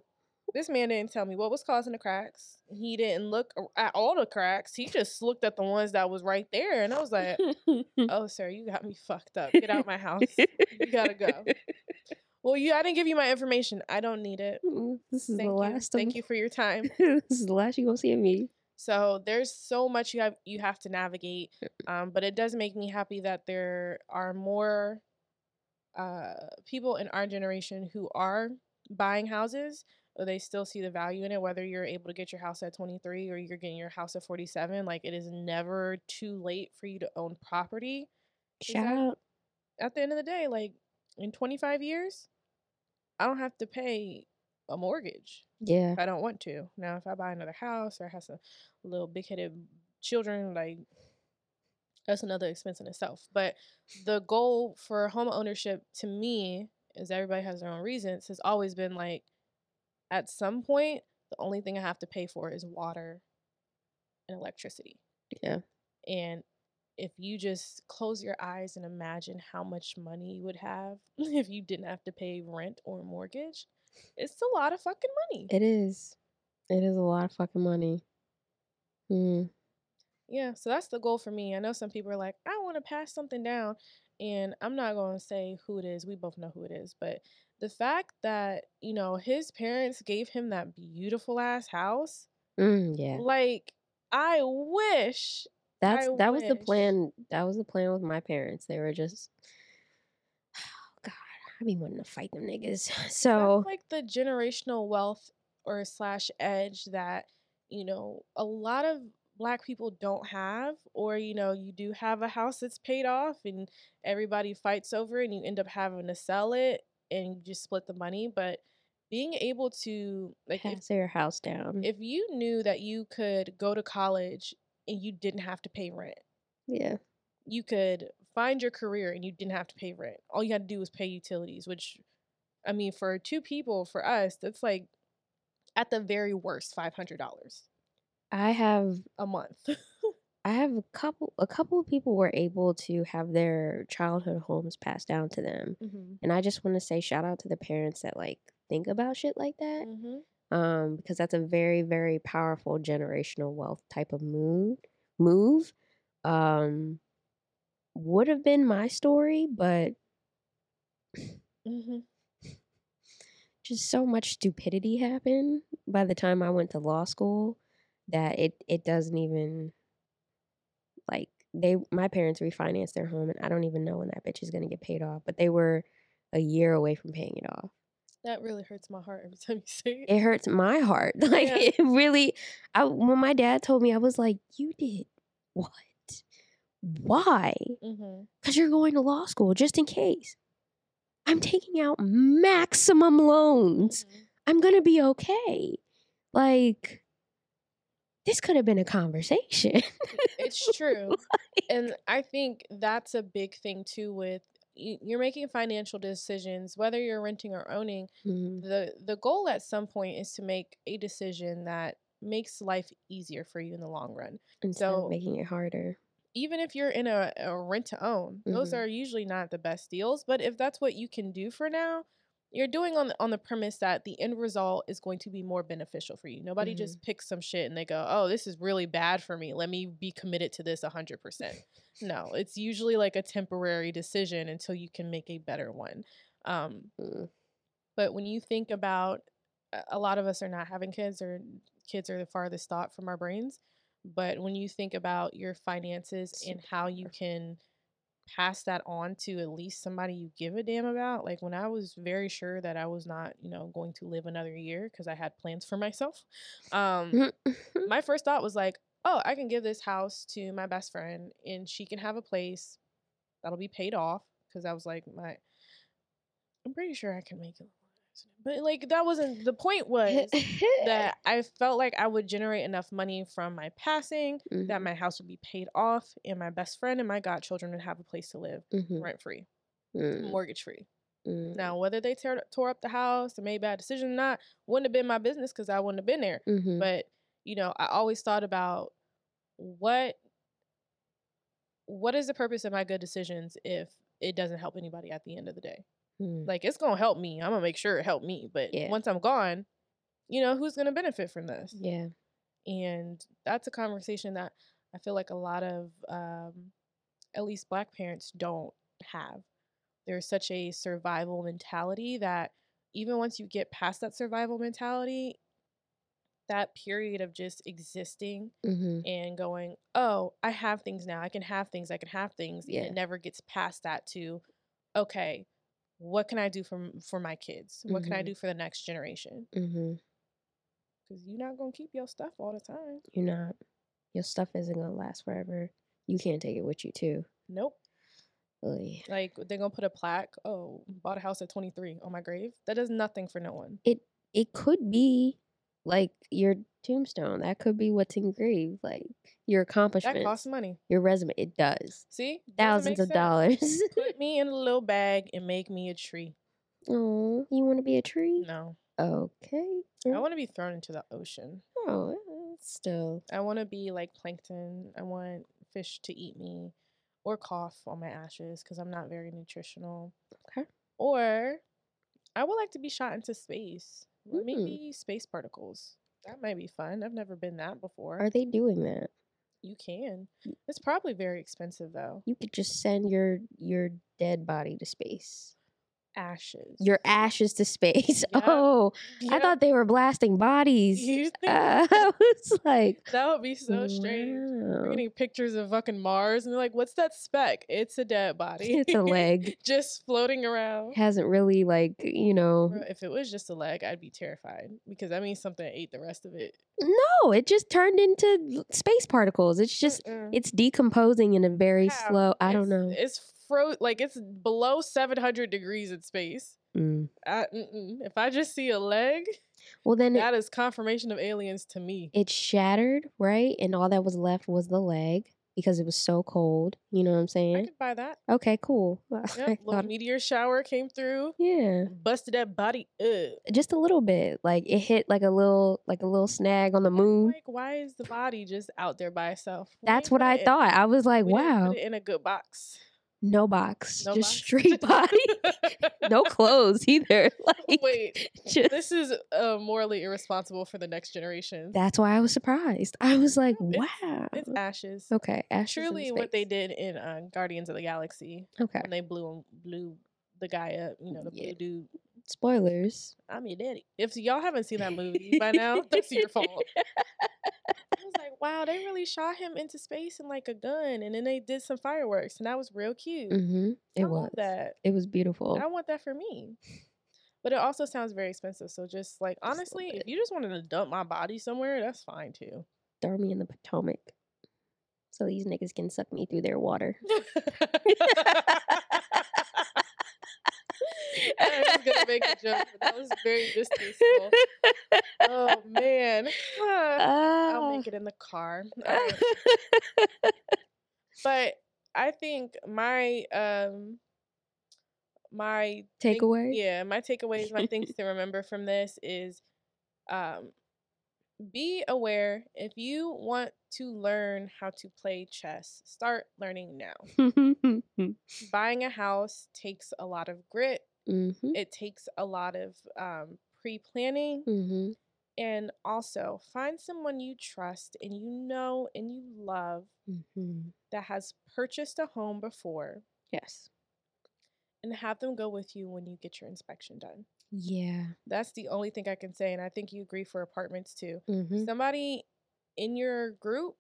this man didn't tell me what was causing the cracks. He didn't look at all the cracks. He just looked at the ones that was right there and i was like oh sir you got me fucked up. Get out my house. You gotta go. Well you i didn't give you my information. I don't need it. This is thank the you. last. thank you for your time. This is the last you gonna see of me. So there's so much you have you have to navigate, um, but it does make me happy that there are more uh, people in our generation who are buying houses. Or they still see the value in it, whether you're able to get your house at 23 or you're getting your house at 47. Like it is never too late for you to own property. Shout that- out. At the end of the day, like in 25 years, I don't have to pay a mortgage Yeah. if I don't want to. Now, if I buy another house or have some little big headed children, like that's another expense in itself. But the goal for home ownership to me, is everybody has their own reasons, has always been like at some point, the only thing I have to pay for is water and electricity. Yeah. And if you just close your eyes and imagine how much money you would have if you didn't have to pay rent or mortgage, it's a lot of fucking money. It is. It is a lot of fucking money. Mm. Yeah, so that's the goal for me. I know some people are like, I want to pass something down, and I'm not going to say who it is. We both know who it is, but the fact that, you know, his parents gave him that beautiful ass house, Mm, yeah. like I wish That's I that was the plan. That was the plan with my parents. They were just oh God, I be wanting to fight them niggas. So like the generational wealth or slash edge that you know a lot of black people don't have or you know you do have a house that's paid off and everybody fights over it and you end up having to sell it and you just split the money but being able to like if, pass their house down. if you knew that you could go to college and you didn't have to pay rent yeah. you could find your career and you didn't have to pay rent. All you had to do was pay utilities, which I mean for two people, for us, that's like at the very worst five hundred dollars I have a month. I have a couple a couple of people were able to have their childhood homes passed down to them. mm-hmm. And I just want to say shout out to the parents that like think about shit like that. Mm-hmm. Um because that's a very very powerful generational wealth type of move move. Um would have been my story, but Mm-hmm. just so much stupidity happened by the time I went to law school that it it doesn't even like they my parents refinanced their home and I don't even know when that bitch is gonna get paid off, but they were a year away from paying it off. That really hurts my heart every time you say it. It hurts my heart. Like Yeah. it really I when my dad told me I was like, You did what? Why? Mm-hmm. Because you're going to law school just in case. I'm taking out maximum loans. I'm gonna be okay. Like, this could have been a conversation. It's true. and I think that's a big thing too with you're making financial decisions whether you're renting or owning Mhm. the the goal at some point is to make a decision that makes life easier for you in the long run Instead So- of making it harder. even if you're in a, a rent to own those Mhm. are usually not the best deals but if that's what you can do for now you're doing on the, on the premise that the end result is going to be more beneficial for you. Nobody just picks some shit and they go oh this is really bad for me. Let me be committed to this 100% no it's usually like a temporary decision until you can make a better one. Um, Mm. but when you think about a- a lot of us are not having kids or kids are the farthest thought from our brains but when you think about your finances and how you can pass that on to at least somebody you give a damn about like when i was very sure that i was not you know going to live another year because i had plans for myself um my first thought was like oh i can give this house to my best friend and she can have a place that'll be paid off because i was like my i'm pretty sure i can make it but like that wasn't the point was that i felt like i would generate enough money from my passing that Mhm, my house would be paid off and my best friend and my godchildren would have a place to live mhm, rent free mm, mortgage free mm, now whether they tear, tore up the house or made bad decisions or not wouldn't have been my business because i wouldn't have been there mhm, but you know i always thought about what what is the purpose of my good decisions if it doesn't help anybody at the end of the day mm. like it's gonna help me i'm gonna make sure it helped me but Yeah. once i'm gone you know who's gonna benefit from this Yeah. and that's a conversation that i feel like a lot of um, at least black parents don't have there's such a survival mentality that even once you get past that survival mentality that period of just existing hmm and going oh i have things now i can have things i can have things Yeah. and it never gets past that to okay what can i do for for my kids what can i Mhm. do for the next generation hmm because you're not gonna keep your stuff all the time You're not. Your stuff isn't gonna last forever. You can't take it with you too. nope Oy. like they're gonna put a plaque oh bought a house at 23 on my grave that does nothing for no one It it could be like your tombstone. That could be what's engraved, like your accomplishment. That costs money. your resume. It does. See? Thousands of sense. dollars. Put me in a little bag and make me a tree. Oh, you want to be a tree? No. Okay. I want to be thrown into the ocean. Oh, still. I want to be like plankton. I want fish to eat me or cough on my ashes because I'm not very nutritional. Okay. Or I would like to be shot into space. Mm. be space particles. That might be fun. I've never been that before. Are they doing that? you can. It's probably very expensive though. You could just send your your dead body to space. Ashes. Your ashes to space. Yep. Oh, I thought they were blasting bodies. You think Uh, I was like, that would be so strange. We're wow. getting pictures of fucking Mars, and they're like, "What's that speck? It's a dead body. It's a leg. just floating around." Hasn't really like you know. If it was just a leg, I'd be terrified because that means something ate the rest of it. No, it just turned into space particles. It's just Mm-mm. it's decomposing in a very How? slow. I don't know. It's like it's below seven hundred degrees in space. Mm. I. If I just see a leg, Well, then it, that is confirmation of aliens to me. it shattered, right? And all that was left was the leg because it was so cold. You know what I'm saying? I could buy that. Okay, cool. Yep, little meteor shower came through, yeah, busted that body up. just a little bit. Like it hit like a little like a little snag on the moon. Like, why is the body just out there by itself? That's what I it thought. I was like, we wow, Put it in a good box. No box, No just box? straight body, no clothes either. Like, Wait, just, this is uh, morally irresponsible for the next generation. that's why I was surprised. I was like, No, it's- wow. It's ashes. Okay, ashes Truly, what they did in uh, Guardians of the Galaxy Okay, when they blew blew the guy up. You know, the Yeah. blue dude. spoilers. I'm your daddy. If y'all haven't seen that movie by now, that's your fault. I was like, wow, they really shot him into space in like a gun, and then they did some fireworks, and that was real cute. Mm-hmm. It I was. that. It was beautiful. I want that for me. But it also sounds very expensive. So just like Just honestly, if you just wanted to dump my body somewhere, that's fine too. Throw me in the Potomac, so these niggas can suck me through their water. I was gonna make a joke, but that was very distasteful. Oh man. I'll Ah. make it in the car. But I think my um my thing- Takeaway? yeah, my takeaways, my things to remember from this is um be aware if you want to learn how to play chess, start learning now. Mm-hmm. Buying a house takes a lot of grit. Mm-hmm. It takes a lot of um pre-planning Mm-hmm. and also find someone you trust and you know and you love Mm-hmm. that has purchased a home before Yes. and have them go with you when you get your inspection done. Yeah. That's the only thing I can say and I think you agree for apartments too. Mm-hmm. Somebody in your group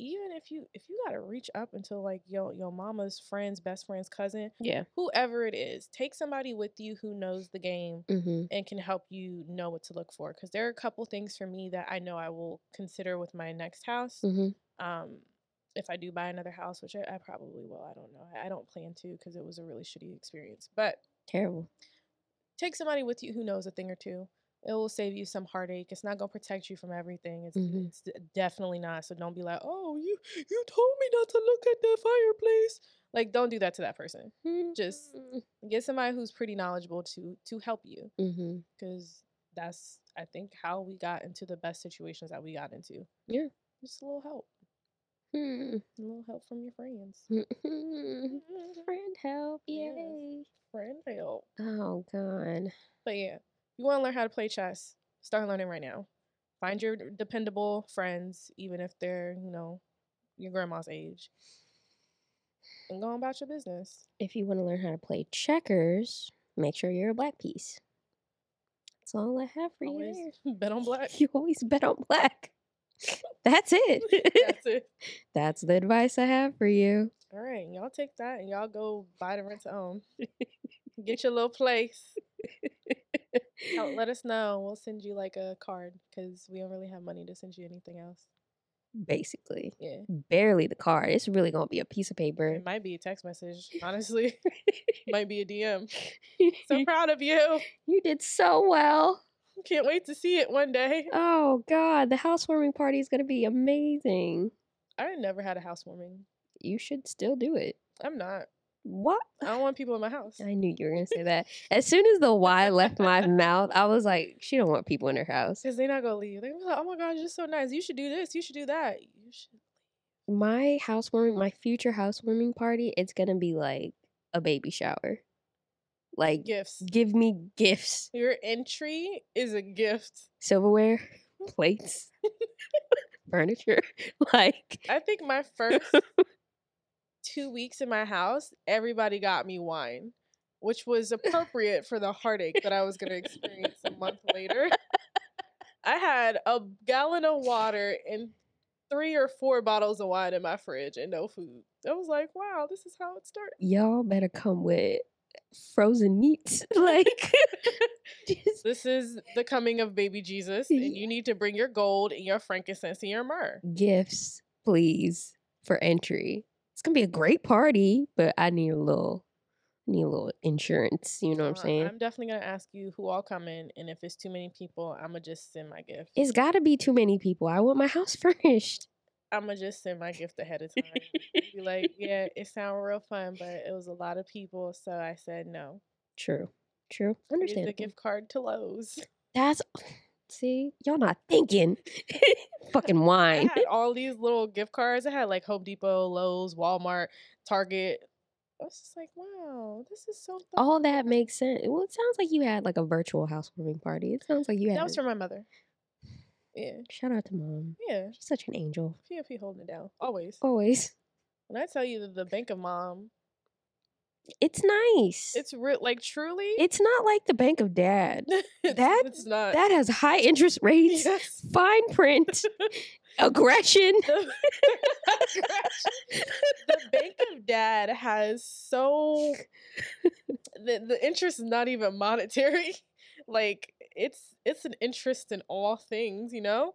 even if you if you got to reach up until like your your mama's friend's best friend's cousin, Yeah. whoever it is, take somebody with you who knows the game Mm-hmm. and can help you know what to look for because there are a couple things for me that I know I will consider with my next house. Mm-hmm. um if I do buy another house, which I, I probably will, I don't know. I, I don't plan to because it was a really shitty experience. But Terrible. take somebody with you who knows a thing or two. It will save you some heartache. It's not gonna protect you from everything. It's, Mhm. it's definitely not. So don't be like, oh, you you told me not to look at the fireplace. Like, don't do that to that person. Just- Get somebody who's pretty knowledgeable to to help you Mm-hmm. because that's I think how we got into the best situations that we got into. Yeah. just a little help, Mm-hmm. a little help from your friends. Friend help. Yes. Yay. Friend help. Oh God. But yeah, you want to learn how to play chess, start learning right now. Find your dependable friends, even if they're, you know, your grandma's age. And go about your business. If you want to learn how to play checkers, make sure you're a black piece. That's all I have for Always you. bet on black. You always bet on black. That's it. That's it. That's the advice I have for you. All right, y'all take that and y'all go buy the rent to own. Get your little place. Tell- let us know. We'll send you like a card because we don't really have money to send you anything else. Basically, Yeah. barely the card. It's really gonna be a piece of paper. It might be a text message, honestly. might be a DM. So proud of you. you did so well. Can't wait to see it one day. Oh God, the housewarming party is gonna be amazing. I never had a housewarming. You should still do it. I'm not. What? I don't want people in my house. I knew you were gonna say that. As soon as the Y left my mouth, I was like, she don't want people in her house. Because they're not gonna leave. They're gonna be like, oh my god, you're so nice. You should do this. You should do that. You should. My housewarming, my future housewarming party, it's gonna be like a baby shower. Like, Gifts. give me gifts, Your entry is a gift. silverware, plates, furniture. Like, I think my first two weeks in my house, everybody got me wine, which was appropriate for the heartache that I was going to experience a month later. I had a gallon of water and three or four bottles of wine in my fridge and no food. I was like, wow, this is how it starts. y'all better come with frozen meats. Like, just This is the coming of baby Jesus, and you need to bring your gold and your frankincense and your myrrh. gifts, please, for entry. It's gonna be a great party, but I need a little, need a little insurance. You know what I'm saying? I'm definitely gonna ask you who all coming, and if it's too many people, I'm gonna just send my gift. It's got to be too many people. I want my house furnished. I'm gonna just send my gift ahead of time. Be like, yeah, it sounded real fun, but it was a lot of people, so I said no. True, true. Here's the gift card to Lowe's. That's see, y'all not thinking. Fucking wine. I had all these little gift cards. I had like Home Depot, Lowe's, Walmart, Target. I was just like, wow, this is so. All that makes sense. Well, it sounds like you had like a virtual housewarming party. It sounds like you had. That was for my mother. Yeah, Shout out to mom. yeah. She's such an angel. PFP holding it down always. Always. When I tell you that the Bank of Mom, It's nice. it's real. Like truly, It's not like the Bank of Dad. it's, that- it's not. That has high interest rates, Yes. fine print, aggression. the, the Bank of Dad has so the the interest is not even monetary. Like it's it's an interest in all things, you know.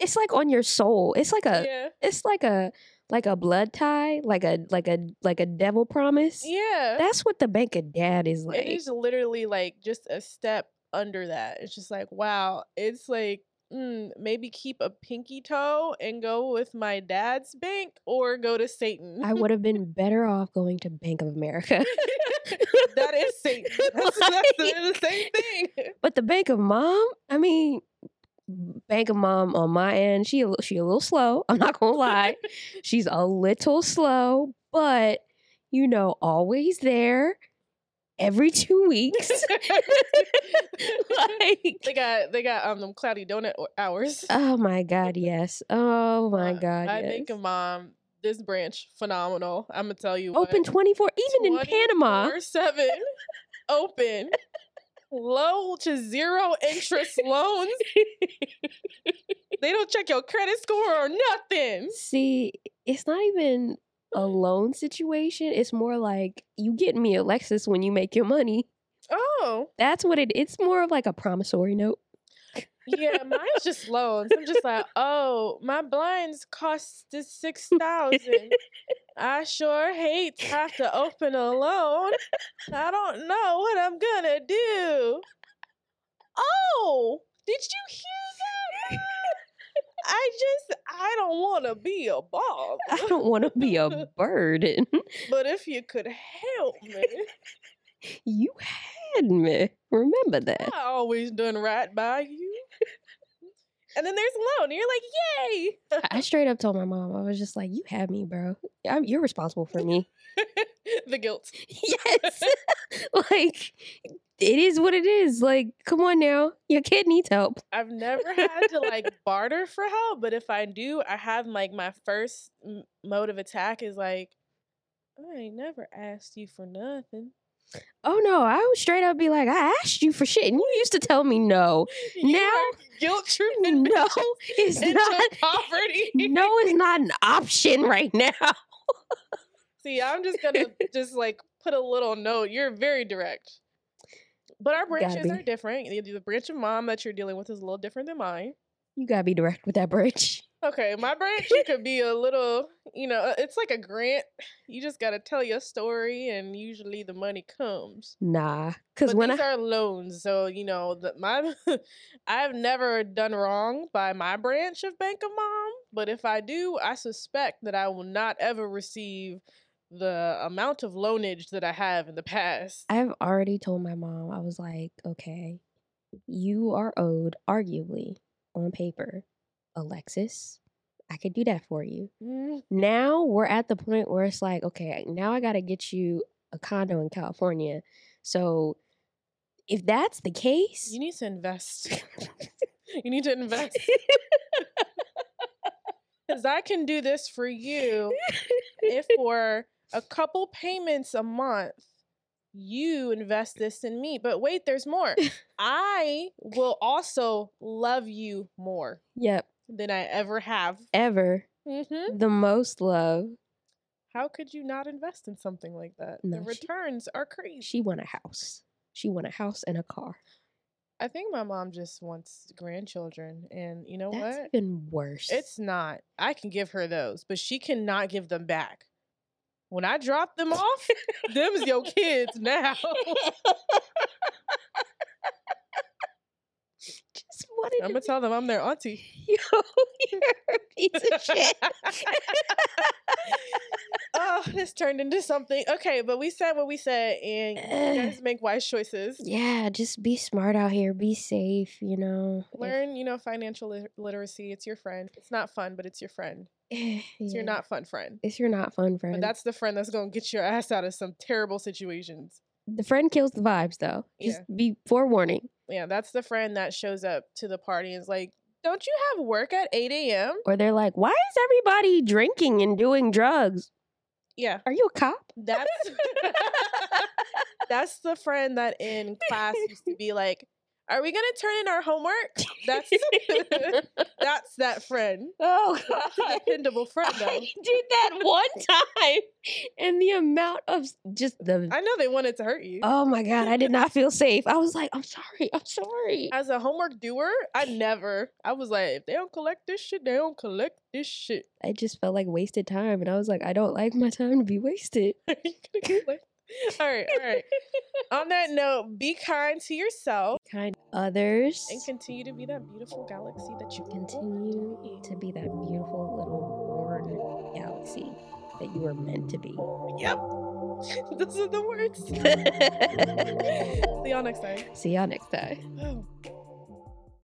It's like on your soul. It's like a yeah, it's like a like a blood tie, like a like a like a devil promise. yeah. That's what the Bank of Dad is like. it is literally like just a step under that. It's just like wow. It's like mm, maybe keep a pinky toe and go with my dad's bank, or go to Satan. I would have been better off going to Bank of America. that is Satan. That's, that's the, the same thing. But the Bank of Mom, I mean, Bank of Mom on my end, she a, she a little slow. I'm not gonna lie, she's a little slow, but you know, always there every two weeks. like, they got they got um them cloudy donut hours. oh my God, yes. Oh my Uh, God, I yes. think a mom. This branch phenomenal. I'm gonna tell you. Open 24, even in Panama. 24/7, open, low to zero interest loans. They don't check your credit score or nothing. See, it's not even a loan situation. It's more like you get me a Lexus when you make your money. Oh, That's what it. It's more of like a promissory note. yeah, mine's just loans. I'm just like, oh, my blinds cost this six thousand. I sure hate to have to open alone. I don't know what I'm gonna do. Oh, did you hear that? I just I don't want to be a bog. I don't want to be a burden. But if you could help me, you had me. Remember that. I always done right by you. And then there's loan. And you're like, yay! I straight up told my mom, I was just like, "You had me, bro. I'm, you're responsible for me." the guilt. yes, like it is what it is. Like, come on now, your kid needs help. I've never had to like barter for help, but if I do, I have like my first m- mode of attack is like, I ain't never asked you for nothing. Oh no, I would straight up be like, "I asked you for shit, and you used to tell me no." You Now- guilt tripping No, it's not. poverty. No, it's not an option right now. See, I'm just gonna just like put a little note. You're very direct. But our branches are different. The, branch of mom that you're dealing with is a little different than mine. You gotta be direct with that bridge. Okay, my branch could be a little, you know, uh, it's like a grant. You just got to tell your story, and usually the money comes. Nah, because when these I are loans, so you know the, my. I've never done wrong by my branch of Bank of Mom, but if I do, I suspect that I will not ever receive the amount of loanage that I have in the past. I've already told my mom, I was like, okay, you are owed, arguably, on paper, a Lexus. I could do that for you. Mm, Now we're at the point where it's like, okay, now I got to get you a condo in California. So if that's the case, You need to invest. you need to invest. Because I can do this for you if for a couple payments a month you invest this in me. But wait, there's more. I will also love you more yep, than I ever have. ever hmm the most love, How could you not invest in something like that? No, the she- returns are crazy. she want a house. She want a house and a car. I think my mom just wants grandchildren, and you know what? That's what? even worse. It's not. I can give her those, but she cannot give them back. When I drop them off, them's your kids now. wanted I'm gonna tell them I'm their auntie. Yo, you're a piece of shit. oh, this turned into something. Okay, but we said what we said, and you guys make wise choices. yeah, just be smart out here. Be safe, you know. if- Learn, you know, financial lit- literacy. It's your friend. It's not fun, but it's your friend. It's yeah, your not fun friend. It's your not fun friend. But that's the friend that's gonna get your ass out of some terrible situations. The friend kills the vibes, though. Just Yeah. be forewarning. Yeah, that's the friend that shows up to the party and is like, "Don't you have work at 8 a.m.?" Or they're like, "Why is everybody drinking and doing drugs? Yeah, Are you a cop?" that's that's the friend that in class used to be like, "Are we gonna turn in our homework?" That's that's that friend. oh That's a dependable friend, I did that one time, and the amount of just the I know they wanted to hurt you. oh my god, I did not feel safe. I was like, "I'm sorry, I'm sorry." As a homework doer, I never. I was like, if they don't collect this shit, they don't collect this shit. I just felt like wasted time, and I was like, "I don't like my time to be wasted." Are you gonna collect? all right, all right. On that note, be kind to yourself Kind others and continue to be that beautiful galaxy that you continue want to be that beautiful little worn galaxy that you were meant to be. Yep. Those are the words. See y'all next time. See y'all next time. Oh.